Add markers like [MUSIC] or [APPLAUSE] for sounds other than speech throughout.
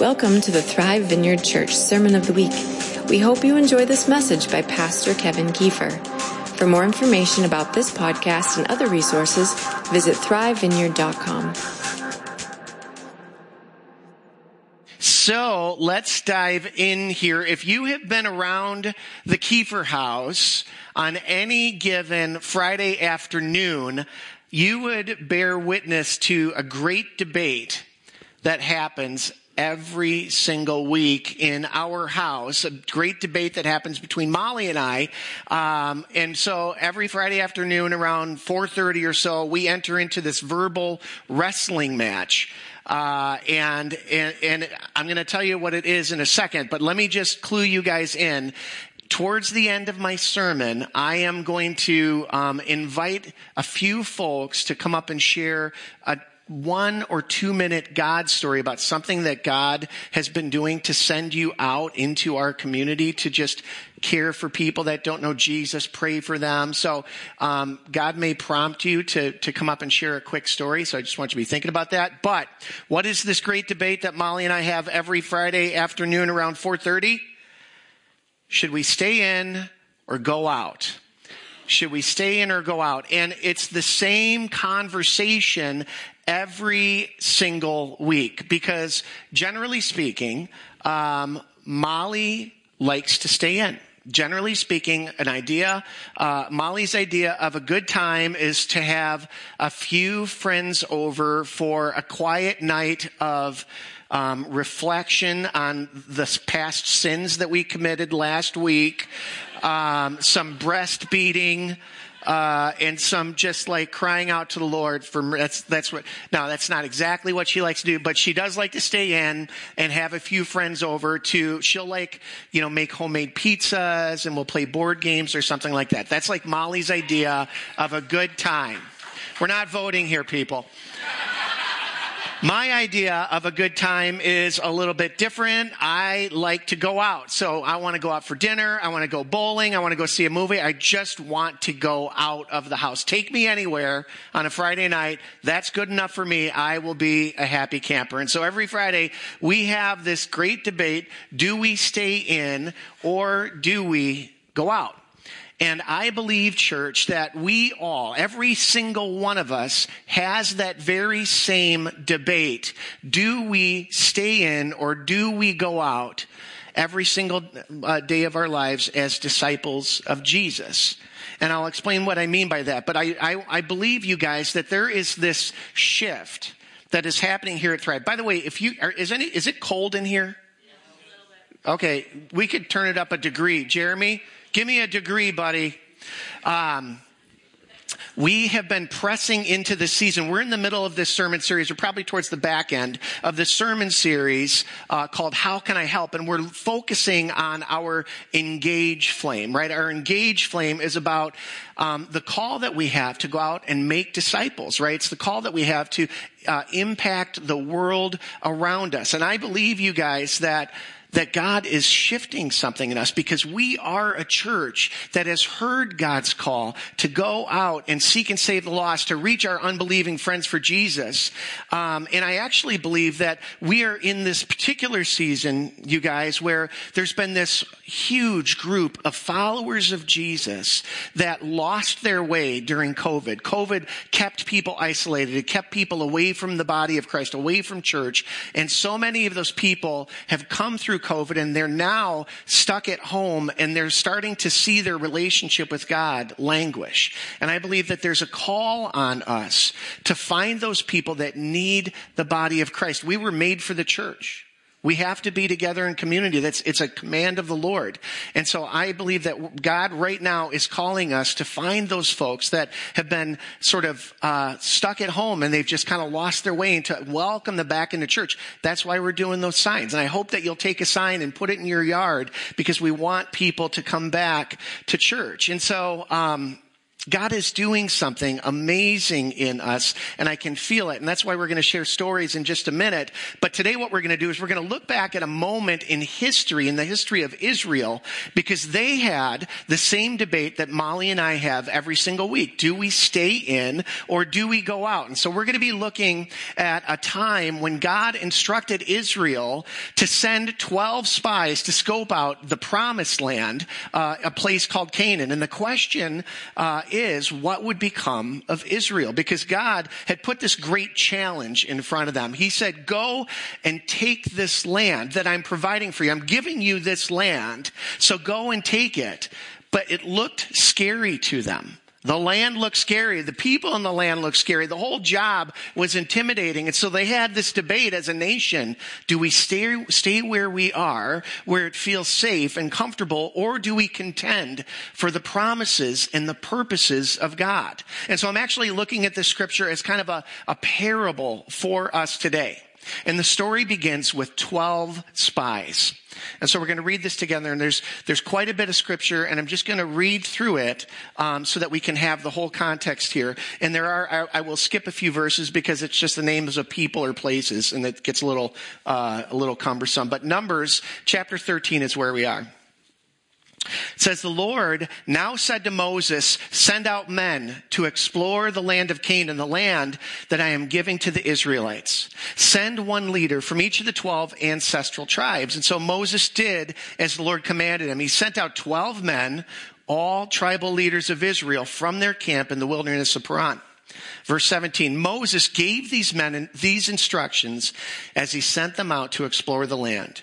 Welcome to the Thrive Vineyard Church Sermon of the Week. We hope you enjoy this message by Pastor Kevin Kiefer. For more information about this podcast and other resources, visit thrivevineyard.com. So let's dive in here. If you have been around the Kiefer house on any given Friday afternoon, you would bear witness to a great debate that happens every single week in our house. A great debate that happens between Molly and I. Um, and so every Friday afternoon around 4.30 or so, we enter into this verbal wrestling match. Uh, and, and, and I'm going to tell you what it is in a second, but let me just clue you guys in towards the end of my sermon, I am going to um, invite a few folks to come up and share a one or two minute God story about something that God has been doing to send you out into our community to just care for people that don't know Jesus, pray for them. So um, God may prompt you to to come up and share a quick story. So I just want you to be thinking about that. But what is this great debate that Molly and I have every Friday afternoon around 4:30? Should we stay in or go out? Should we stay in or go out? And it's the same conversation every single week because generally speaking, um, Molly likes to stay in. Generally speaking, an idea, uh, Molly's idea of a good time is to have a few friends over for a quiet night of um, reflection on the past sins that we committed last week, um, some breast beating, uh, and some just like crying out to the Lord for that's that's what now that's not exactly what she likes to do, but she does like to stay in and have a few friends over to she'll like you know make homemade pizzas and we'll play board games or something like that. That's like Molly's idea of a good time. We're not voting here, people. My idea of a good time is a little bit different. I like to go out. So I want to go out for dinner. I want to go bowling. I want to go see a movie. I just want to go out of the house. Take me anywhere on a Friday night. That's good enough for me. I will be a happy camper. And so every Friday we have this great debate. Do we stay in or do we go out? And I believe, church, that we all, every single one of us, has that very same debate. Do we stay in or do we go out every single uh, day of our lives as disciples of Jesus? And I'll explain what I mean by that. But I, I, I believe, you guys, that there is this shift that is happening here at Thrive. By the way, if you, are, is any, is it cold in here? Okay, we could turn it up a degree. Jeremy, Give me a degree, buddy. Um, we have been pressing into this season. We're in the middle of this sermon series. We're probably towards the back end of this sermon series uh, called "How Can I Help?" and we're focusing on our engage flame. Right, our engage flame is about um, the call that we have to go out and make disciples. Right, it's the call that we have to uh, impact the world around us. And I believe you guys that that God is shifting something in us because we are a church that has heard God's call to go out and seek and save the lost, to reach our unbelieving friends for Jesus. Um, and I actually believe that we are in this particular season, you guys, where there's been this huge group of followers of Jesus that lost their way during COVID. COVID kept people isolated. It kept people away from the body of Christ, away from church. And so many of those people have come through COVID and they're now stuck at home and they're starting to see their relationship with God languish. And I believe that there's a call on us to find those people that need the body of Christ. We were made for the church. We have to be together in community. That's, it's a command of the Lord. And so I believe that God right now is calling us to find those folks that have been sort of, uh, stuck at home and they've just kind of lost their way and to welcome them back into church. That's why we're doing those signs. And I hope that you'll take a sign and put it in your yard because we want people to come back to church. And so, um, God is doing something amazing in us and I can feel it. And that's why we're going to share stories in just a minute. But today what we're going to do is we're going to look back at a moment in history, in the history of Israel, because they had the same debate that Molly and I have every single week. Do we stay in or do we go out? And so we're going to be looking at a time when God instructed Israel to send 12 spies to scope out the promised land, uh, a place called Canaan. And the question, uh, is what would become of Israel because God had put this great challenge in front of them. He said, go and take this land that I'm providing for you. I'm giving you this land. So go and take it. But it looked scary to them. The land looked scary. The people in the land looked scary. The whole job was intimidating. And so they had this debate as a nation. Do we stay, stay where we are, where it feels safe and comfortable, or do we contend for the promises and the purposes of God? And so I'm actually looking at this scripture as kind of a, a parable for us today. And the story begins with 12 spies. And so we're going to read this together, and there's there's quite a bit of scripture, and I'm just going to read through it um, so that we can have the whole context here. And there are I, I, will skip a few verses because it's just the names of people or places, and it gets a little uh, a little cumbersome. But Numbers chapter 13 is where we are. It says the Lord now said to Moses, send out men to explore the land of Canaan, the land that I am giving to the Israelites. Send one leader from each of the 12 ancestral tribes. And so Moses did as the Lord commanded him. He sent out 12 men, all tribal leaders of Israel from their camp in the wilderness of Paran. Verse 17, Moses gave these men these instructions as he sent them out to explore the land.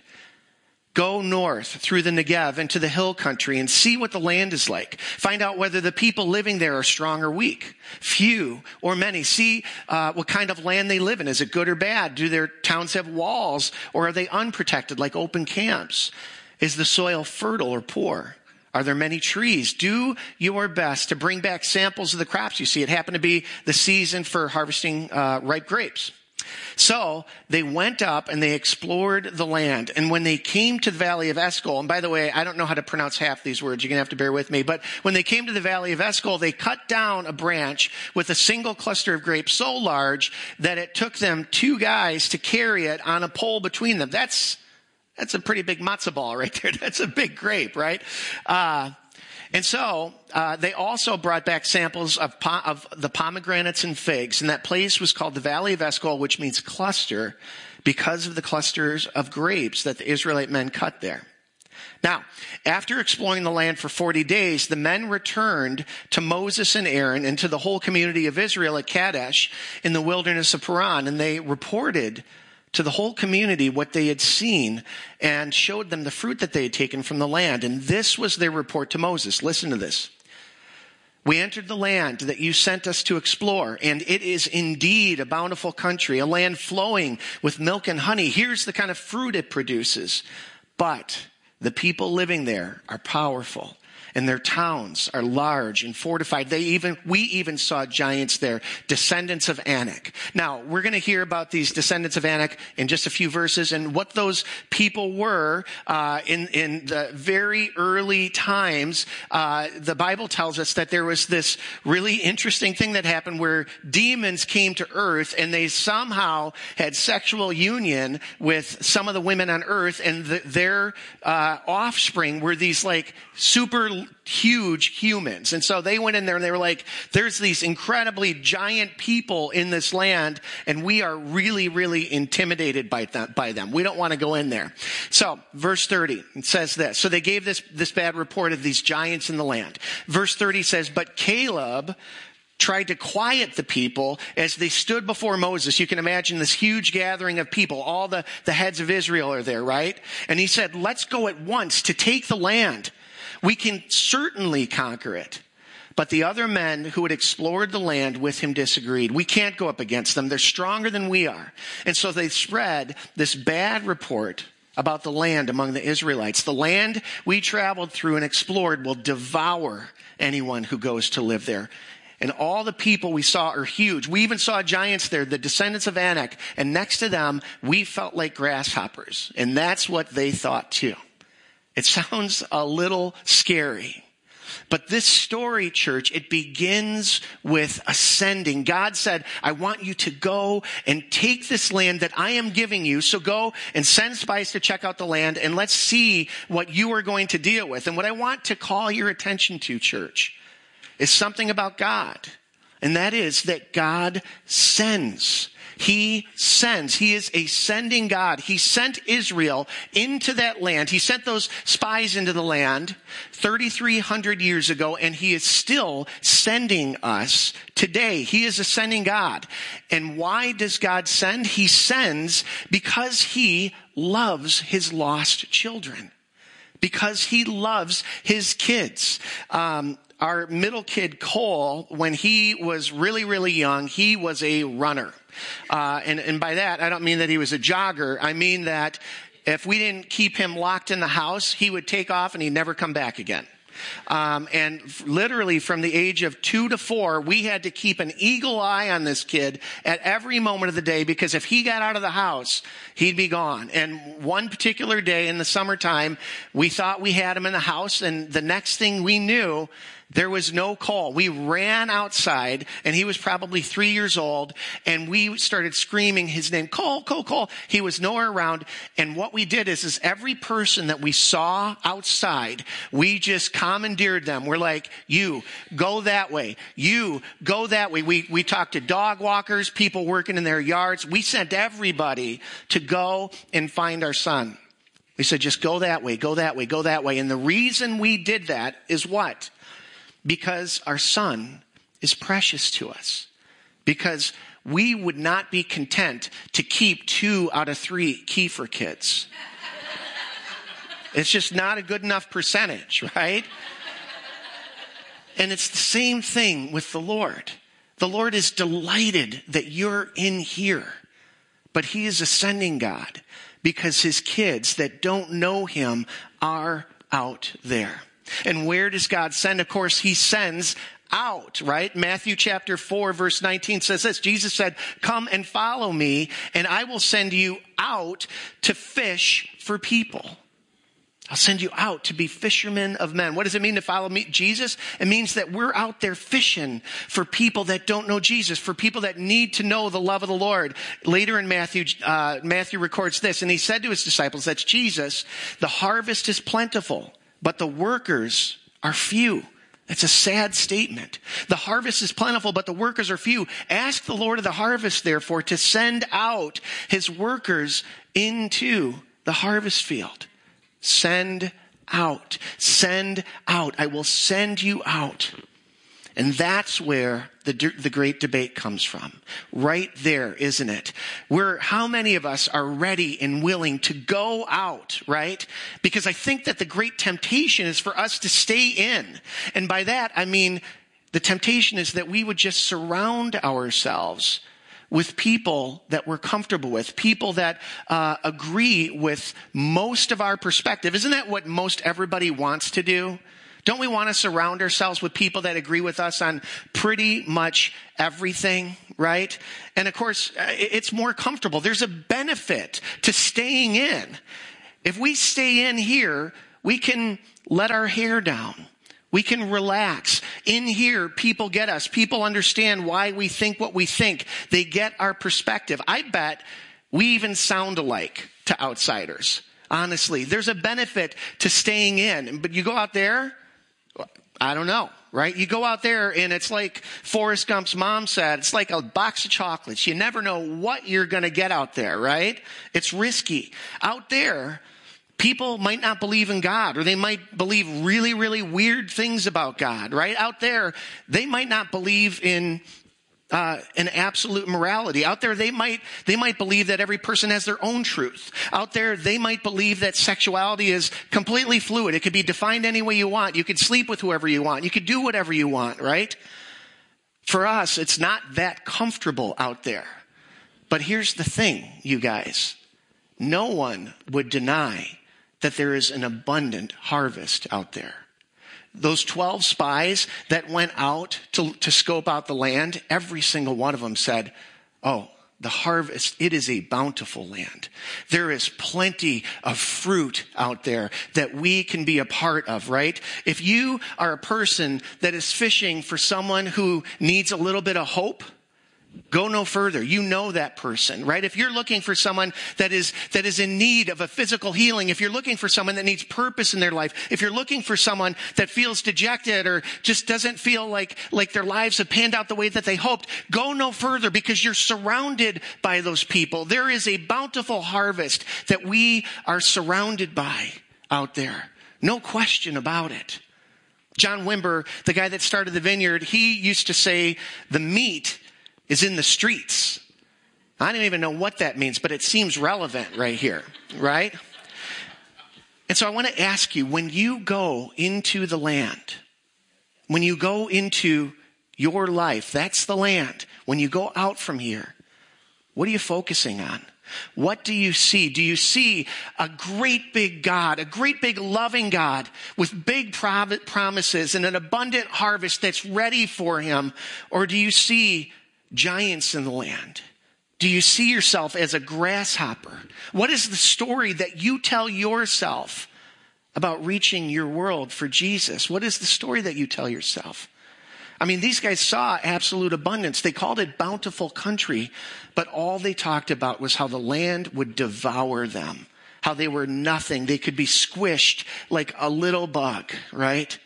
Go north through the Negev into the hill country and see what the land is like. Find out whether the people living there are strong or weak, few or many. See uh, what kind of land they live in. Is it good or bad? Do their towns have walls or are they unprotected like open camps? Is the soil fertile or poor? Are there many trees? Do your best to bring back samples of the crops you see. It happened to be the season for harvesting uh, ripe grapes. So they went up and they explored the land. And when they came to the valley of Eshcol, and by the way, I don't know how to pronounce half these words. You're going to have to bear with me. But when they came to the valley of Eshcol, they cut down a branch with a single cluster of grapes so large that it took them two guys to carry it on a pole between them. That's, that's a pretty big matzo ball right there. [LAUGHS] That's a big grape, right? Uh, and so uh, they also brought back samples of, po- of the pomegranates and figs, and that place was called the Valley of Eshcol, which means cluster, because of the clusters of grapes that the Israelite men cut there. Now, after exploring the land for 40 days, the men returned to Moses and Aaron and to the whole community of Israel at Kadesh in the wilderness of Paran, and they reported to the whole community what they had seen and showed them the fruit that they had taken from the land. And this was their report to Moses. Listen to this. We entered the land that you sent us to explore, and it is indeed a bountiful country, a land flowing with milk and honey. Here's the kind of fruit it produces. But the people living there are powerful and their towns are large and fortified. They even, we even saw giants there, descendants of Anak. Now, we're going to hear about these descendants of Anak in just a few verses and what those people were, uh, in, in the very early times. Uh, the Bible tells us that there was this really interesting thing that happened where demons came to earth and they somehow had sexual union with some of the women on earth and the, their, uh, offspring were these like super huge humans. And so they went in there and they were like, there's these incredibly giant people in this land and we are really, really intimidated by, that, by them. We don't want to go in there. So verse 30, it says this. So they gave this, this bad report of these giants in the land. Verse 30 says, but Caleb, tried to quiet the people as they stood before Moses. You can imagine this huge gathering of people. All the, the heads of Israel are there, right? And he said, let's go at once to take the land. We can certainly conquer it. But the other men who had explored the land with him disagreed. We can't go up against them. They're stronger than we are. And so they spread this bad report about the land among the Israelites. The land we traveled through and explored will devour anyone who goes to live there. And all the people we saw are huge. We even saw giants there, the descendants of Anak. And next to them, we felt like grasshoppers. And that's what they thought too. It sounds a little scary. But this story, church, it begins with ascending. God said, I want you to go and take this land that I am giving you. So go and send spies to check out the land and let's see what you are going to deal with. And what I want to call your attention to, church, is something about God. And that is that God sends. He sends. He is a sending God. He sent Israel into that land. He sent those spies into the land 3,300 years ago, and He is still sending us today. He is a sending God. And why does God send? He sends because He loves His lost children because he loves his kids. Um, our middle kid Cole, when he was really, really young, he was a runner. Uh, and, and by that, I don't mean that he was a jogger. I mean that if we didn't keep him locked in the house, he would take off and he'd never come back again. Um, and literally from the age of two to four, we had to keep an eagle eye on this kid at every moment of the day because if he got out of the house, he'd be gone. And one particular day in the summertime, we thought we had him in the house and the next thing we knew, there was no Cole. We ran outside and he was probably three years old and we started screaming his name, Cole, Cole, Cole. He was nowhere around. And what we did is, is every person that we saw outside, we just commandeered them. We're like, you go that way. You go that way. We, we talked to dog walkers, people working in their yards. We sent everybody to go and find our son. We said, just go that way, go that way, go that way. And the reason we did that is what? Because our son is precious to us. Because we would not be content to keep two out of three Kiefer kids. It's just not a good enough percentage, right? And it's the same thing with the Lord. The Lord is delighted that you're in here, but He is a sending God because His kids that don't know Him are out there. And where does God send? Of course, He sends out, right? Matthew chapter 4 verse 19 says this. Jesus said, come and follow me and I will send you out to fish for people. I'll send you out to be fishermen of men. What does it mean to follow me, Jesus? It means that we're out there fishing for people that don't know Jesus, for people that need to know the love of the Lord. Later in Matthew, uh, Matthew records this, and he said to his disciples, that's Jesus, the harvest is plentiful, but the workers are few. That's a sad statement. The harvest is plentiful, but the workers are few. Ask the Lord of the harvest, therefore, to send out his workers into the harvest field. Send out. Send out. I will send you out. And that's where the, the great debate comes from. Right there, isn't it? Where how many of us are ready and willing to go out, right? Because I think that the great temptation is for us to stay in. And by that, I mean, the temptation is that we would just surround ourselves with people that we're comfortable with, people that uh, agree with most of our perspective. Isn't that what most everybody wants to do? Don't we want to surround ourselves with people that agree with us on pretty much everything, right? And of course, uh, it's more comfortable. There's a benefit to staying in. If we stay in here, we can let our hair down. We can relax. In here, people get us. People understand why we think what we think. They get our perspective. I bet we even sound alike to outsiders. Honestly, there's a benefit to staying in. But you go out there, I don't know, right? You go out there and it's like Forrest Gump's mom said, it's like a box of chocolates. You never know what you're going to get out there, right? It's risky. Out there, people might not believe in God or they might believe really, really weird things about God, right? Out there, they might not believe in uh, an absolute morality. Out there, they might they might believe that every person has their own truth. Out there, they might believe that sexuality is completely fluid. It could be defined any way you want. You could sleep with whoever you want. You could do whatever you want. Right? For us, it's not that comfortable out there. But here's the thing, you guys. No one would deny that there is an abundant harvest out there those 12 spies that went out to, to scope out the land, every single one of them said, Oh, the harvest, it is a bountiful land. There is plenty of fruit out there that we can be a part of, right? If you are a person that is fishing for someone who needs a little bit of hope, Go no further. You know that person, right? If you're looking for someone that is, that is in need of a physical healing, if you're looking for someone that needs purpose in their life, if you're looking for someone that feels dejected or just doesn't feel like, like their lives have panned out the way that they hoped, go no further because you're surrounded by those people. There is a bountiful harvest that we are surrounded by out there. No question about it. John Wimber, the guy that started the vineyard, he used to say the meat is in the streets. I don't even know what that means, but it seems relevant right here, right? And so I want to ask you when you go into the land, when you go into your life, that's the land. When you go out from here, what are you focusing on? What do you see? Do you see a great big God, a great big loving God with big promises and an abundant harvest that's ready for him? Or do you see giants in the land? Do you see yourself as a grasshopper? What is the story that you tell yourself about reaching your world for Jesus? What is the story that you tell yourself? I mean, these guys saw absolute abundance. They called it bountiful country, but all they talked about was how the land would devour them, how they were nothing. They could be squished like a little bug, right?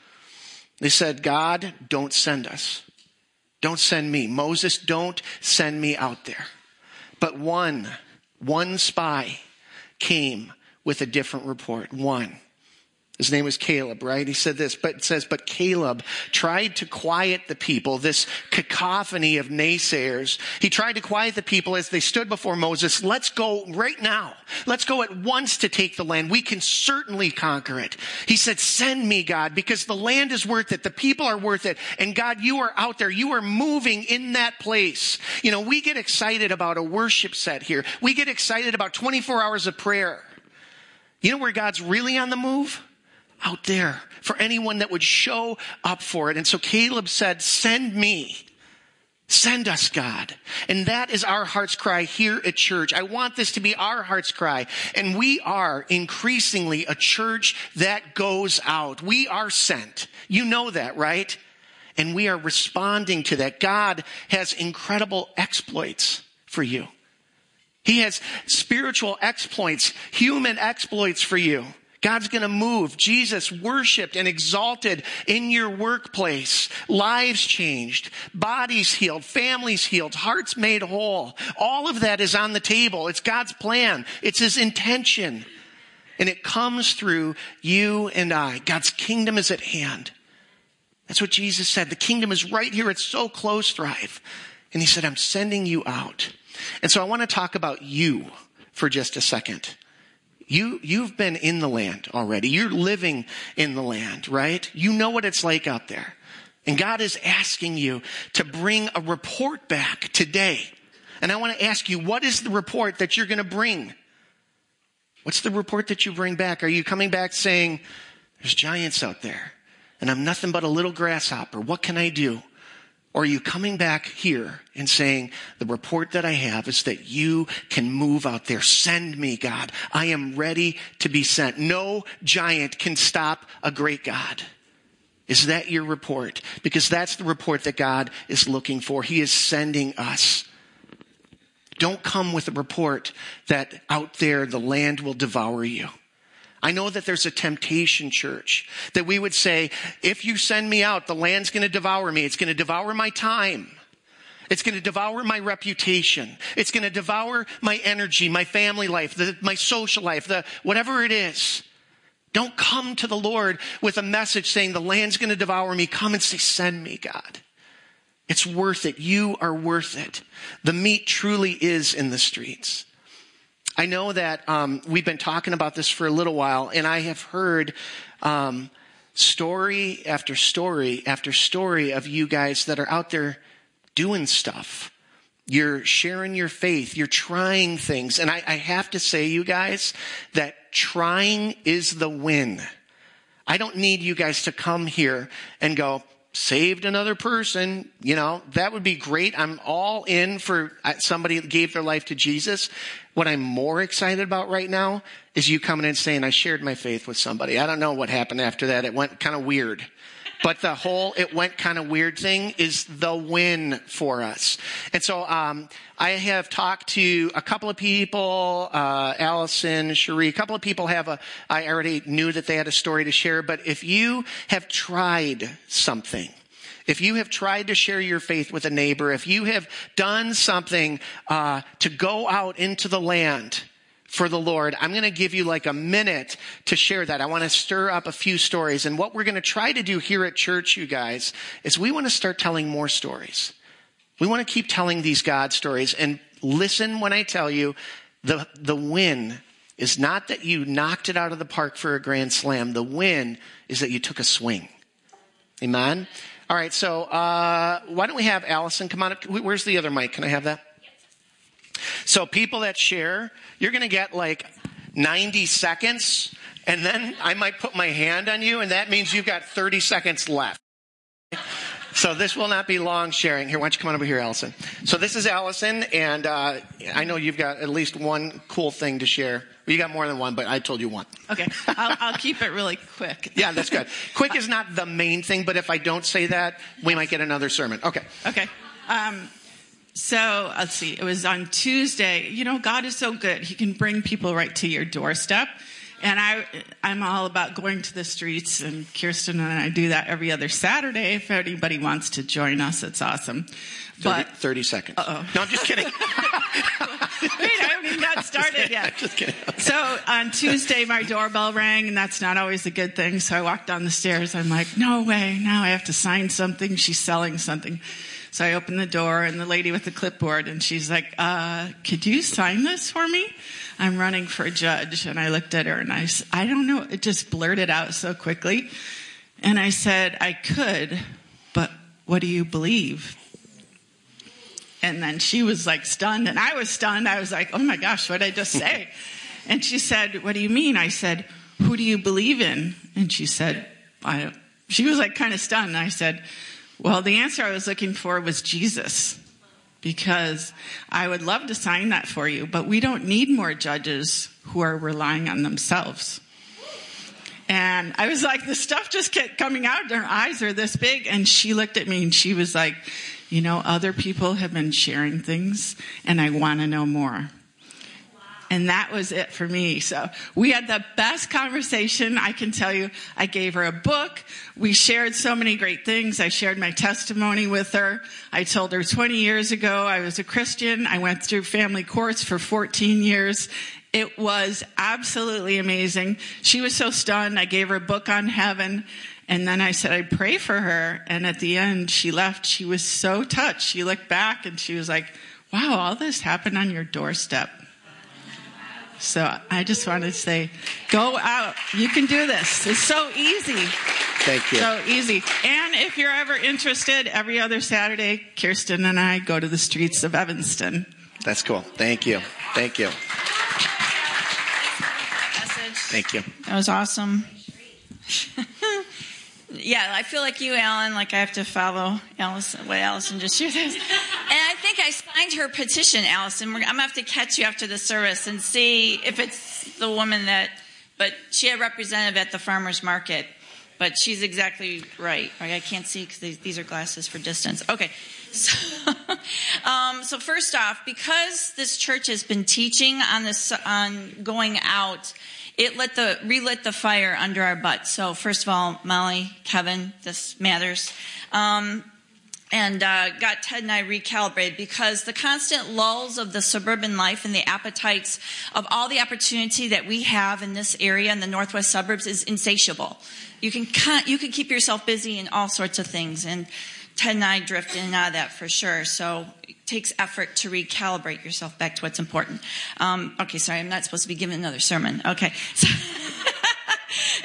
They said, God, don't send us. Don't send me. Moses, don't send me out there. But one, one spy came with a different report. One. His name was Caleb, right? He said this, but it says, but Caleb tried to quiet the people, this cacophony of naysayers. He tried to quiet the people as they stood before Moses. Let's go right now. Let's go at once to take the land. We can certainly conquer it. He said, send me, God, because the land is worth it. The people are worth it. And God, you are out there. You are moving in that place. You know, we get excited about a worship set here. We get excited about 24 hours of prayer. You know where God's really on the move? Out there for anyone that would show up for it. And so Caleb said, send me. Send us, God. And that is our heart's cry here at church. I want this to be our heart's cry. And we are increasingly a church that goes out. We are sent. You know that, right? And we are responding to that. God has incredible exploits for you. He has spiritual exploits, human exploits for you. God's going to move. Jesus worshiped and exalted in your workplace. Lives changed, bodies healed, families healed, hearts made whole. All of that is on the table. It's God's plan. It's His intention. And it comes through you and I. God's kingdom is at hand. That's what Jesus said. The kingdom is right here. It's so close, Thrive. And He said, I'm sending you out. And so I want to talk about you for just a second. You, you've been in the land already. You're living in the land, right? You know what it's like out there. And God is asking you to bring a report back today. And I want to ask you, what is the report that you're going to bring? What's the report that you bring back? Are you coming back saying, there's giants out there and I'm nothing but a little grasshopper. What can I do? Or are you coming back here and saying, the report that I have is that you can move out there. Send me, God. I am ready to be sent. No giant can stop a great God. Is that your report? Because that's the report that God is looking for. He is sending us. Don't come with a report that out there the land will devour you. I know that there's a temptation, church, that we would say, if you send me out, the land's going to devour me. It's going to devour my time. It's going to devour my reputation. It's going to devour my energy, my family life, the, my social life, the, whatever it is. Don't come to the Lord with a message saying the land's going to devour me. Come and say, send me, God. It's worth it. You are worth it. The meat truly is in the streets. I know that um, we've been talking about this for a little while, and I have heard um, story after story after story of you guys that are out there doing stuff. You're sharing your faith. You're trying things. And I, I have to say, you guys, that trying is the win. I don't need you guys to come here and go, saved another person, you know, that would be great. I'm all in for uh, somebody that gave their life to Jesus. What I'm more excited about right now is you coming and saying, I shared my faith with somebody. I don't know what happened after that. It went kind of weird. But the whole it went kind of weird thing is the win for us. And so um, I have talked to a couple of people, uh, Allison, Cherie, a couple of people have a, I already knew that they had a story to share, but if you have tried something, if you have tried to share your faith with a neighbor, if you have done something uh, to go out into the land for the Lord, I'm going to give you like a minute to share that. I want to stir up a few stories. And what we're going to try to do here at church, you guys, is we want to start telling more stories. We want to keep telling these God stories and listen when I tell you the, the win is not that you knocked it out of the park for a grand slam. The win is that you took a swing. Amen? All right, so uh, why don't we have Allison come on up? Where's the other mic? Can I have that? So, people that share, you're going to get like 90 seconds, and then I might put my hand on you, and that means you've got 30 seconds left. So this will not be long sharing. Here, why don't you come on over here, Allison? So this is Allison, and uh, I know you've got at least one cool thing to share. You got more than one, but I told you one. Okay, I'll, I'll keep it really quick. [LAUGHS] yeah, that's good. Quick is not the main thing, but if I don't say that, we might get another sermon. Okay. Okay. Um, so let's see. It was on Tuesday. You know, God is so good. He can bring people right to your doorstep. And I, I'm all about going to the streets, and Kirsten and I do that every other Saturday. If anybody wants to join us, it's awesome. 30, but 30 seconds. Uh-oh. No, I'm just kidding. [LAUGHS] Wait, I haven't even got started yet. [LAUGHS] just kidding. So on Tuesday, my doorbell rang, and that's not always a good thing. So I walked down the stairs. I'm like, no way. Now I have to sign something. She's selling something. So I opened the door and the lady with the clipboard and she's like, uh, could you sign this for me? I'm running for a judge. And I looked at her and I, I don't know, it just blurted out so quickly. And I said, I could, but what do you believe? And then she was like stunned and I was stunned. I was like, oh my gosh, what did I just say? [LAUGHS] and she said, what do you mean? I said, who do you believe in? And she said, I, she was like kind of stunned. I said, well, the answer I was looking for was Jesus. Because I would love to sign that for you, but we don't need more judges who are relying on themselves. And I was like, the stuff just kept coming out. Her eyes are this big. And she looked at me and she was like, you know, other people have been sharing things and I want to know more. And that was it for me. So we had the best conversation. I can tell you, I gave her a book. We shared so many great things. I shared my testimony with her. I told her 20 years ago I was a Christian. I went through family courts for 14 years. It was absolutely amazing. She was so stunned. I gave her a book on heaven. And then I said, I'd pray for her. And at the end, she left. She was so touched. She looked back and she was like, wow, all this happened on your doorstep. So I just wanted to say, go out. You can do this. It's so easy. Thank you. So easy. And if you're ever interested, every other Saturday, Kirsten and I go to the streets of Evanston. That's cool. Thank you. Thank you. Thank you. That was awesome. [LAUGHS] yeah, I feel like you, Alan. Like I have to follow Allison, what Allison just shared. [LAUGHS] signed her petition, Allison. I'm gonna have to catch you after the service and see if it's the woman that. But she had representative at the farmers market. But she's exactly right. I can't see because these are glasses for distance. Okay. So, [LAUGHS] um, so first off, because this church has been teaching on this on going out it lit the relit the fire under our butts. So first of all, Molly, Kevin, this matters. Um, and uh, got Ted and I recalibrated because the constant lulls of the suburban life and the appetites of all the opportunity that we have in this area in the northwest suburbs is insatiable. You can you can keep yourself busy in all sorts of things, and Ted and I drift in and out of that for sure. So it takes effort to recalibrate yourself back to what's important. Um, okay, sorry, I'm not supposed to be giving another sermon. Okay. [LAUGHS] So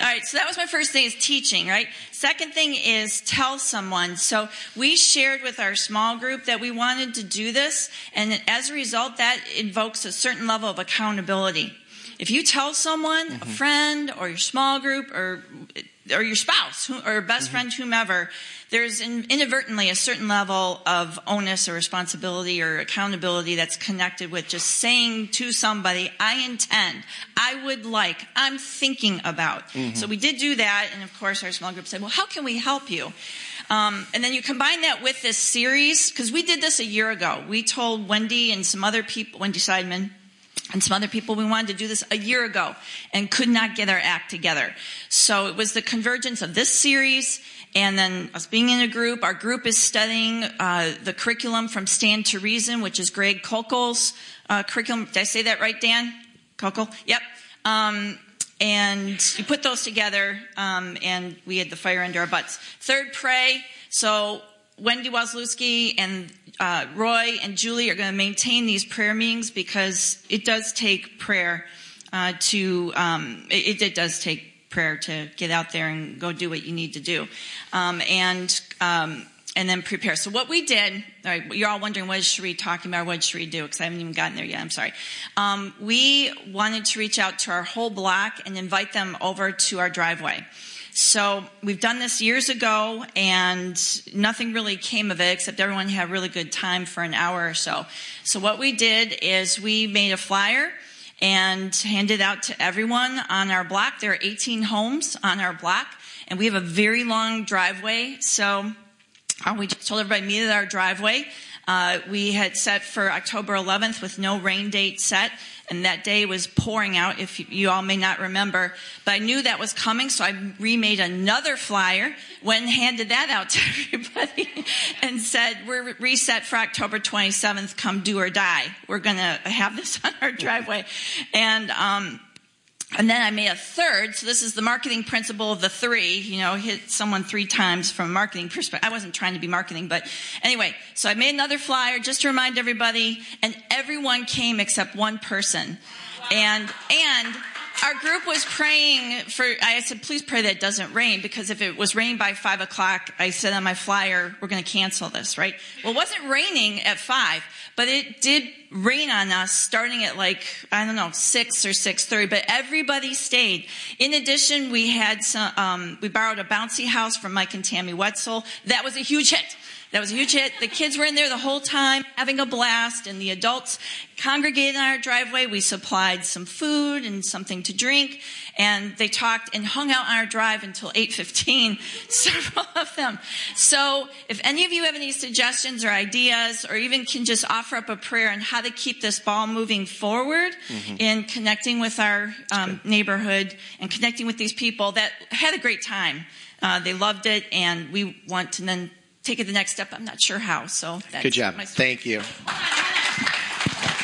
All right, so that was my first thing is teaching, right? Second thing is tell someone. So we shared with our small group that we wanted to do this, and as a result, that invokes a certain level of accountability. If you tell someone, mm-hmm. a friend or your small group or or your spouse who, or best Mm-hmm. friend, whomever, there's in, inadvertently a certain level of onus or responsibility or accountability that's connected with just saying to somebody, I intend, I would like, I'm thinking about. Mm-hmm. So we did do that. And of course, our small group said, well, how can we help you? Um, and then you combine that with this series, because we did this a year ago. We told Wendy and some other people, Wendy Seidman, and some other people we wanted to do this a year ago and could not get our act together. So it was the convergence of this series and then us being in a group. Our group is studying uh, the curriculum from Stand to Reason, which is Greg Koukl's uh, curriculum. Did I say that right, Dan? Kokel? Yep. Um, and you put those together, um, and we had the fire under our butts. Third, pray. So Wendy Wazlewski and uh, Roy and Julie are going to maintain these prayer meetings because it does take prayer uh, to. Um, it, it does take prayer to get out there and go do what you need to do, um, and um, and then prepare. So what we did, all right, you're all wondering what is Cherie talking about? What did Cherie do? Because I haven't even gotten there yet. I'm sorry. Um, we wanted to reach out to our whole block and invite them over to our driveway. So we've done this years ago and nothing really came of it except everyone had a really good time for an hour or so. So what we did is we made a flyer and handed out to everyone on our block. There are 18 homes on our block and we have a very long driveway. So uh, we just told everybody meet at our driveway. Uh, we had set for October 11th with no rain date set, and that day was pouring out, if you, all may not remember. But I knew that was coming, so I remade another flyer, went and handed that out to [LAUGHS] everybody, and said, We're reset for October 27th, come do or die. We're going to have this [LAUGHS] on our driveway. And, um, and then I made a third. So this is the marketing principle of the three. You know, hit someone three times from a marketing perspective. I wasn't trying to be marketing, but anyway. So I made another flyer just to remind everybody, and everyone came except one person. And and our group was praying for. I said, please pray that it doesn't rain because if it was raining by five o'clock, I said on my flyer, we're going to cancel this, right? Well, it wasn't raining at five, but it did rain on us starting at like I don't know six or six thirty. But everybody stayed. In addition, we had some. Um, we borrowed a bouncy house from Mike and Tammy Wetzel. That was a huge hit. That was a huge hit. The kids were in there the whole time having a blast and the adults congregated in our driveway. We supplied some food and something to drink and they talked and hung out on our drive until 8.15, [LAUGHS] several of them. So if any of you have any suggestions or ideas or even can just offer up a prayer on how to keep this ball moving forward in connecting with our um, neighborhood and connecting with these people that had a great time. Uh, they loved it and we want to then take it the next step. I'm not sure how. So that's Good job. my story. Thank you.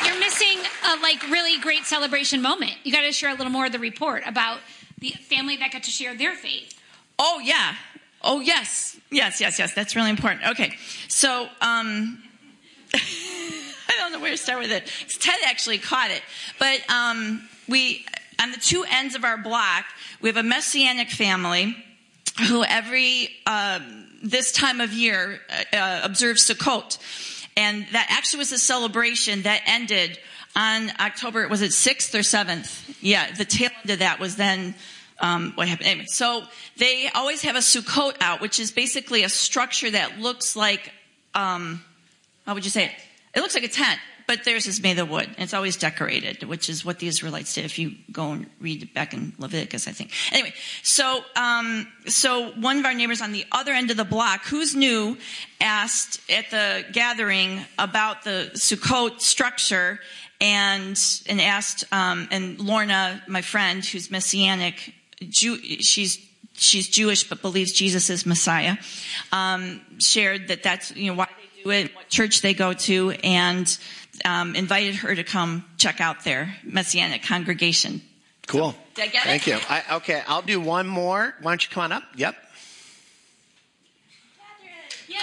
You're missing a like really great celebration moment. You got to share a little more of the report about the family that got to share their faith. Oh yeah. Oh yes. Yes, yes, yes. That's really important. Okay. So, um, [LAUGHS] I don't know where to start with it. Ted actually caught it. But, um, we, on the two ends of our block, we have a messianic family who every, um, this time of year, uh, observes Sukkot. And that actually was a celebration that ended on October, was it 6th or 7th? Yeah, the tail end of that was then um, what happened. Anyway, so they always have a Sukkot out, which is basically a structure that looks like, um, how would you say it? It looks like a tent, but theirs is made of wood. It's always decorated, which is what the Israelites did. If you go and read back in Leviticus, I think. Anyway, so um, so one of our neighbors on the other end of the block, who's new, asked at the gathering about the Sukkot structure, and and asked um, and Lorna, my friend, who's messianic, Jew, she's she's Jewish but believes Jesus is Messiah, um, shared that that's you know why they do it, what church they go to, and um, invited her to come check out their messianic congregation. Cool. Did I get it? Thank you. I, okay, I'll do one more. Why don't you come on up? Yep. Catherine. Yay!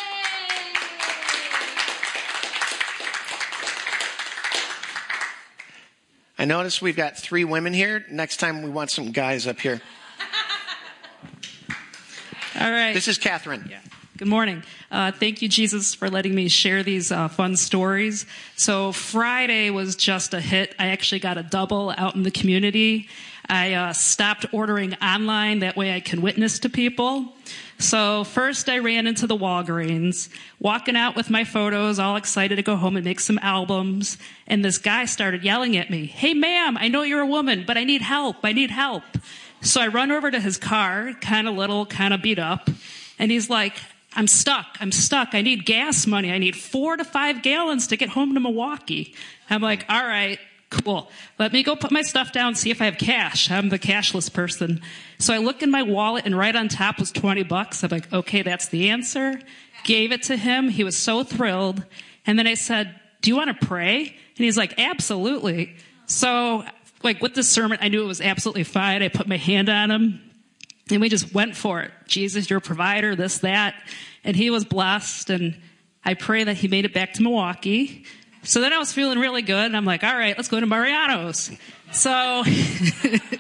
I notice we've got three women here. Next time we want some guys up here. [LAUGHS] All right. This is Catherine. Yeah. Good morning. Uh, thank you, Jesus, for letting me share these uh, fun stories. So, Friday was just a hit. I actually got a double out in the community. I uh, stopped ordering online. That way I can witness to people. So, first I ran into the Walgreens, walking out with my photos, all excited to go home and make some albums. And this guy started yelling at me, Hey, ma'am, I know you're a woman, but I need help. I need help. So I run over to his car, kind of little, kind of beat up. And he's like, I'm stuck. I'm stuck. I need gas money. I need four to five gallons to get home to Milwaukee. I'm like, all right, cool. Let me go put my stuff down, see if I have cash. I'm the cashless person. So I look in my wallet and right on top was 20 bucks. I'm like, okay, that's the answer. Gave it to him. He was so thrilled. And then I said, do you want to pray? And he's like, absolutely. So like with this sermon, I knew it was absolutely fine. I put my hand on him and we just went for it. Jesus, your provider, this, that. And he was blessed. And I pray that he made it back to Milwaukee. So then I was feeling really good. And I'm like, all right, let's go to Mariano's. So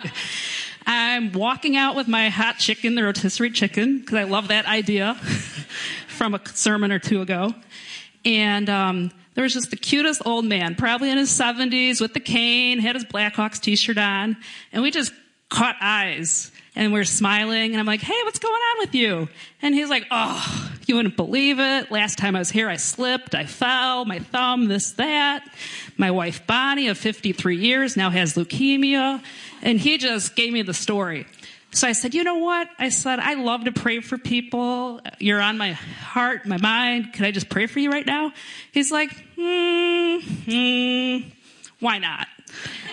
[LAUGHS] I'm walking out with my hot chicken, the rotisserie chicken, because I love that idea [LAUGHS] from a sermon or two ago. And um, there was just the cutest old man, probably in his 70s with the cane, had his Blackhawks t-shirt on. And we just caught eyes and we're smiling and I'm like, Hey, what's going on with you? And he's like, Oh, you wouldn't believe it. Last time I was here, I slipped, I fell, my thumb, this, that. My wife Bonnie of 53 years now has leukemia. And he just gave me the story. So I said, you know what? I said, I love to pray for people. You're on my heart, my mind. Could I just pray for you right now? He's like, hmm, hmm why not?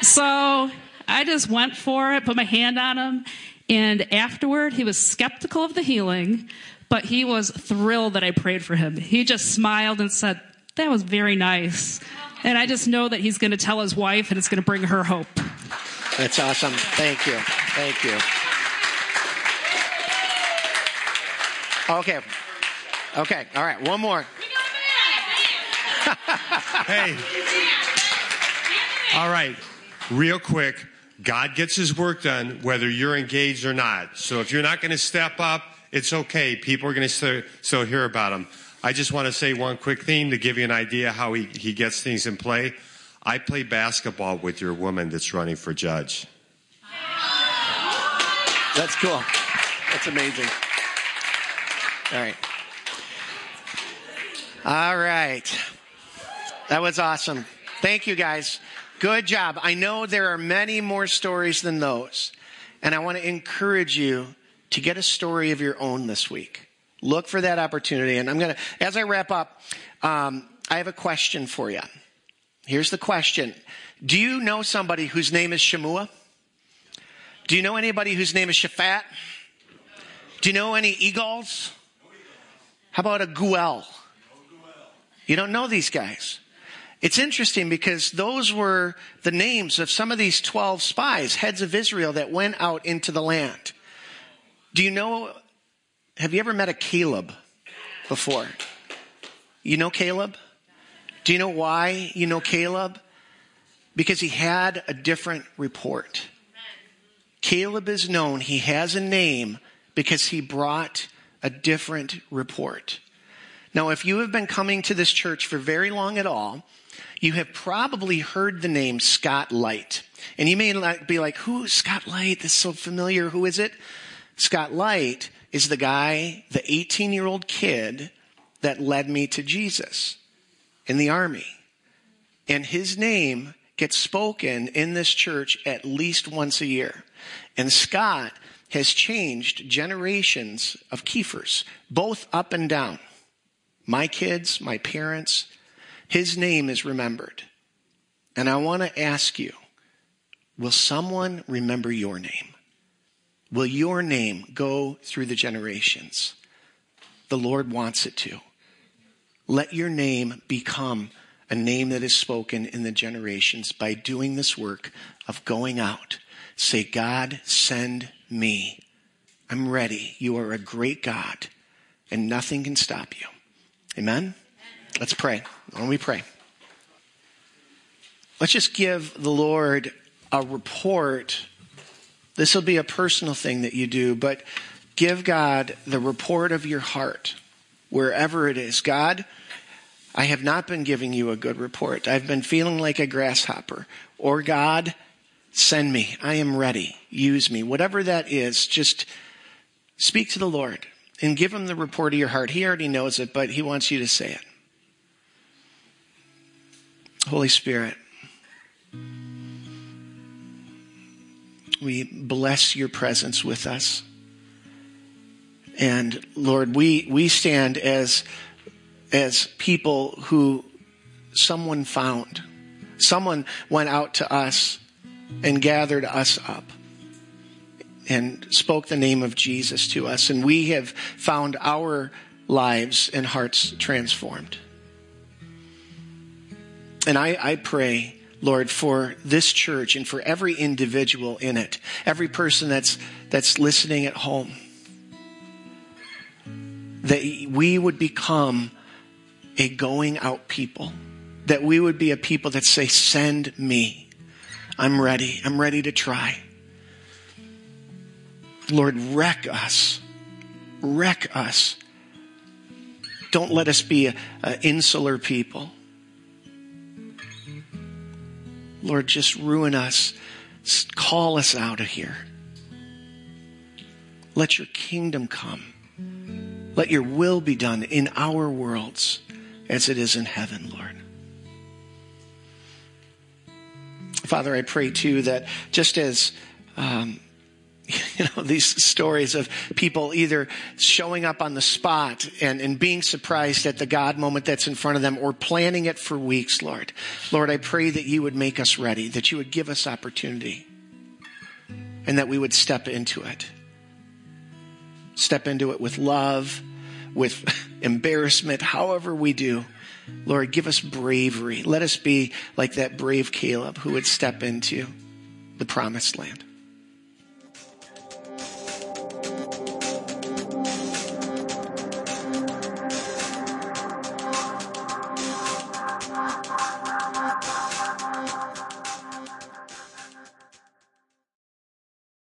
So I just went for it, put my hand on him, and afterward, he was skeptical of the healing, but he was thrilled that I prayed for him. He just smiled and said, That was very nice. And I just know that he's going to tell his wife and it's going to bring her hope. That's awesome. Thank you. Thank you. Okay. Okay. All right. One more. hey. All right. Real quick. God gets his work done whether you're engaged or not. So if you're not going to step up, it's okay. People are going to still, hear about him. I just want to say one quick thing to give you an idea how he, he gets things in play. I play basketball with your woman that's running for judge. That's cool. That's amazing. All right. All right. That was awesome. Thank you guys. Good job. I know there are many more stories than those. And I want to encourage you to get a story of your own this week. Look for that opportunity. And I'm going to, as I wrap up, um, I have a question for you. Here's the question Do you know somebody whose name is Shammua? Do you know anybody whose name is Shaphat? Do you know any Eagles? How about a Geuel? You don't know these guys. It's interesting because those were the names of some of these 12 spies, heads of Israel that went out into the land. Do you know, have you ever met a Caleb before? You know Caleb? Do you know why you know Caleb? Because he had a different report. Caleb is known, he has a name because he brought a different report. Now, if you have been coming to this church for very long at all, you have probably heard the name Scott Light. And you may be like, who is Scott Light? This is so familiar. Who is it? Scott Light is the guy, the 18 year old kid that led me to Jesus in the army. And his name gets spoken in this church at least once a year. And Scott has changed generations of Kiefers, both up and down. My kids, my parents, his name is remembered. And I want to ask you, will someone remember your name? Will your name go through the generations? The Lord wants it to. Let your name become a name that is spoken in the generations by doing this work of going out. Say, God, send me. I'm ready. You are a great God, and nothing can stop you. Amen? Let's pray. When we pray, let's just give the Lord a report. This will be a personal thing that you do, but give God the report of your heart. wherever it is. God, I have not been giving you a good report. I've been feeling like a grasshopper. Or God, send me. I am ready. Use me. Whatever that is, just speak to the Lord and give him the report of your heart. He already knows it, but he wants you to say it. Holy Spirit, we bless your presence with us. And Lord, we, we stand as, as people who someone found. Someone went out to us and gathered us up and spoke the name of Jesus to us. And we have found our lives and hearts transformed. And I, I pray, Lord, for this church and for every individual in it, every person that's, that's listening at home, that we would become a going out people, that we would be a people that say, Send me. I'm ready. I'm ready to try. Lord, wreck us. Wreck us. Don't let us be an insular people. Lord, just ruin us. Call us out of here. Let your kingdom come. Let your will be done in our worlds as it is in heaven, Lord. Father, I pray too that just as um, [LAUGHS] you know, these stories of people either showing up on the spot and, and being surprised at the God moment that's in front of them or planning it for weeks, Lord. Lord, I pray that you would make us ready, that you would give us opportunity, and that we would step into it. Step into it with love, with [LAUGHS] embarrassment, however we do. Lord, give us bravery. Let us be like that brave Caleb who would step into the promised land.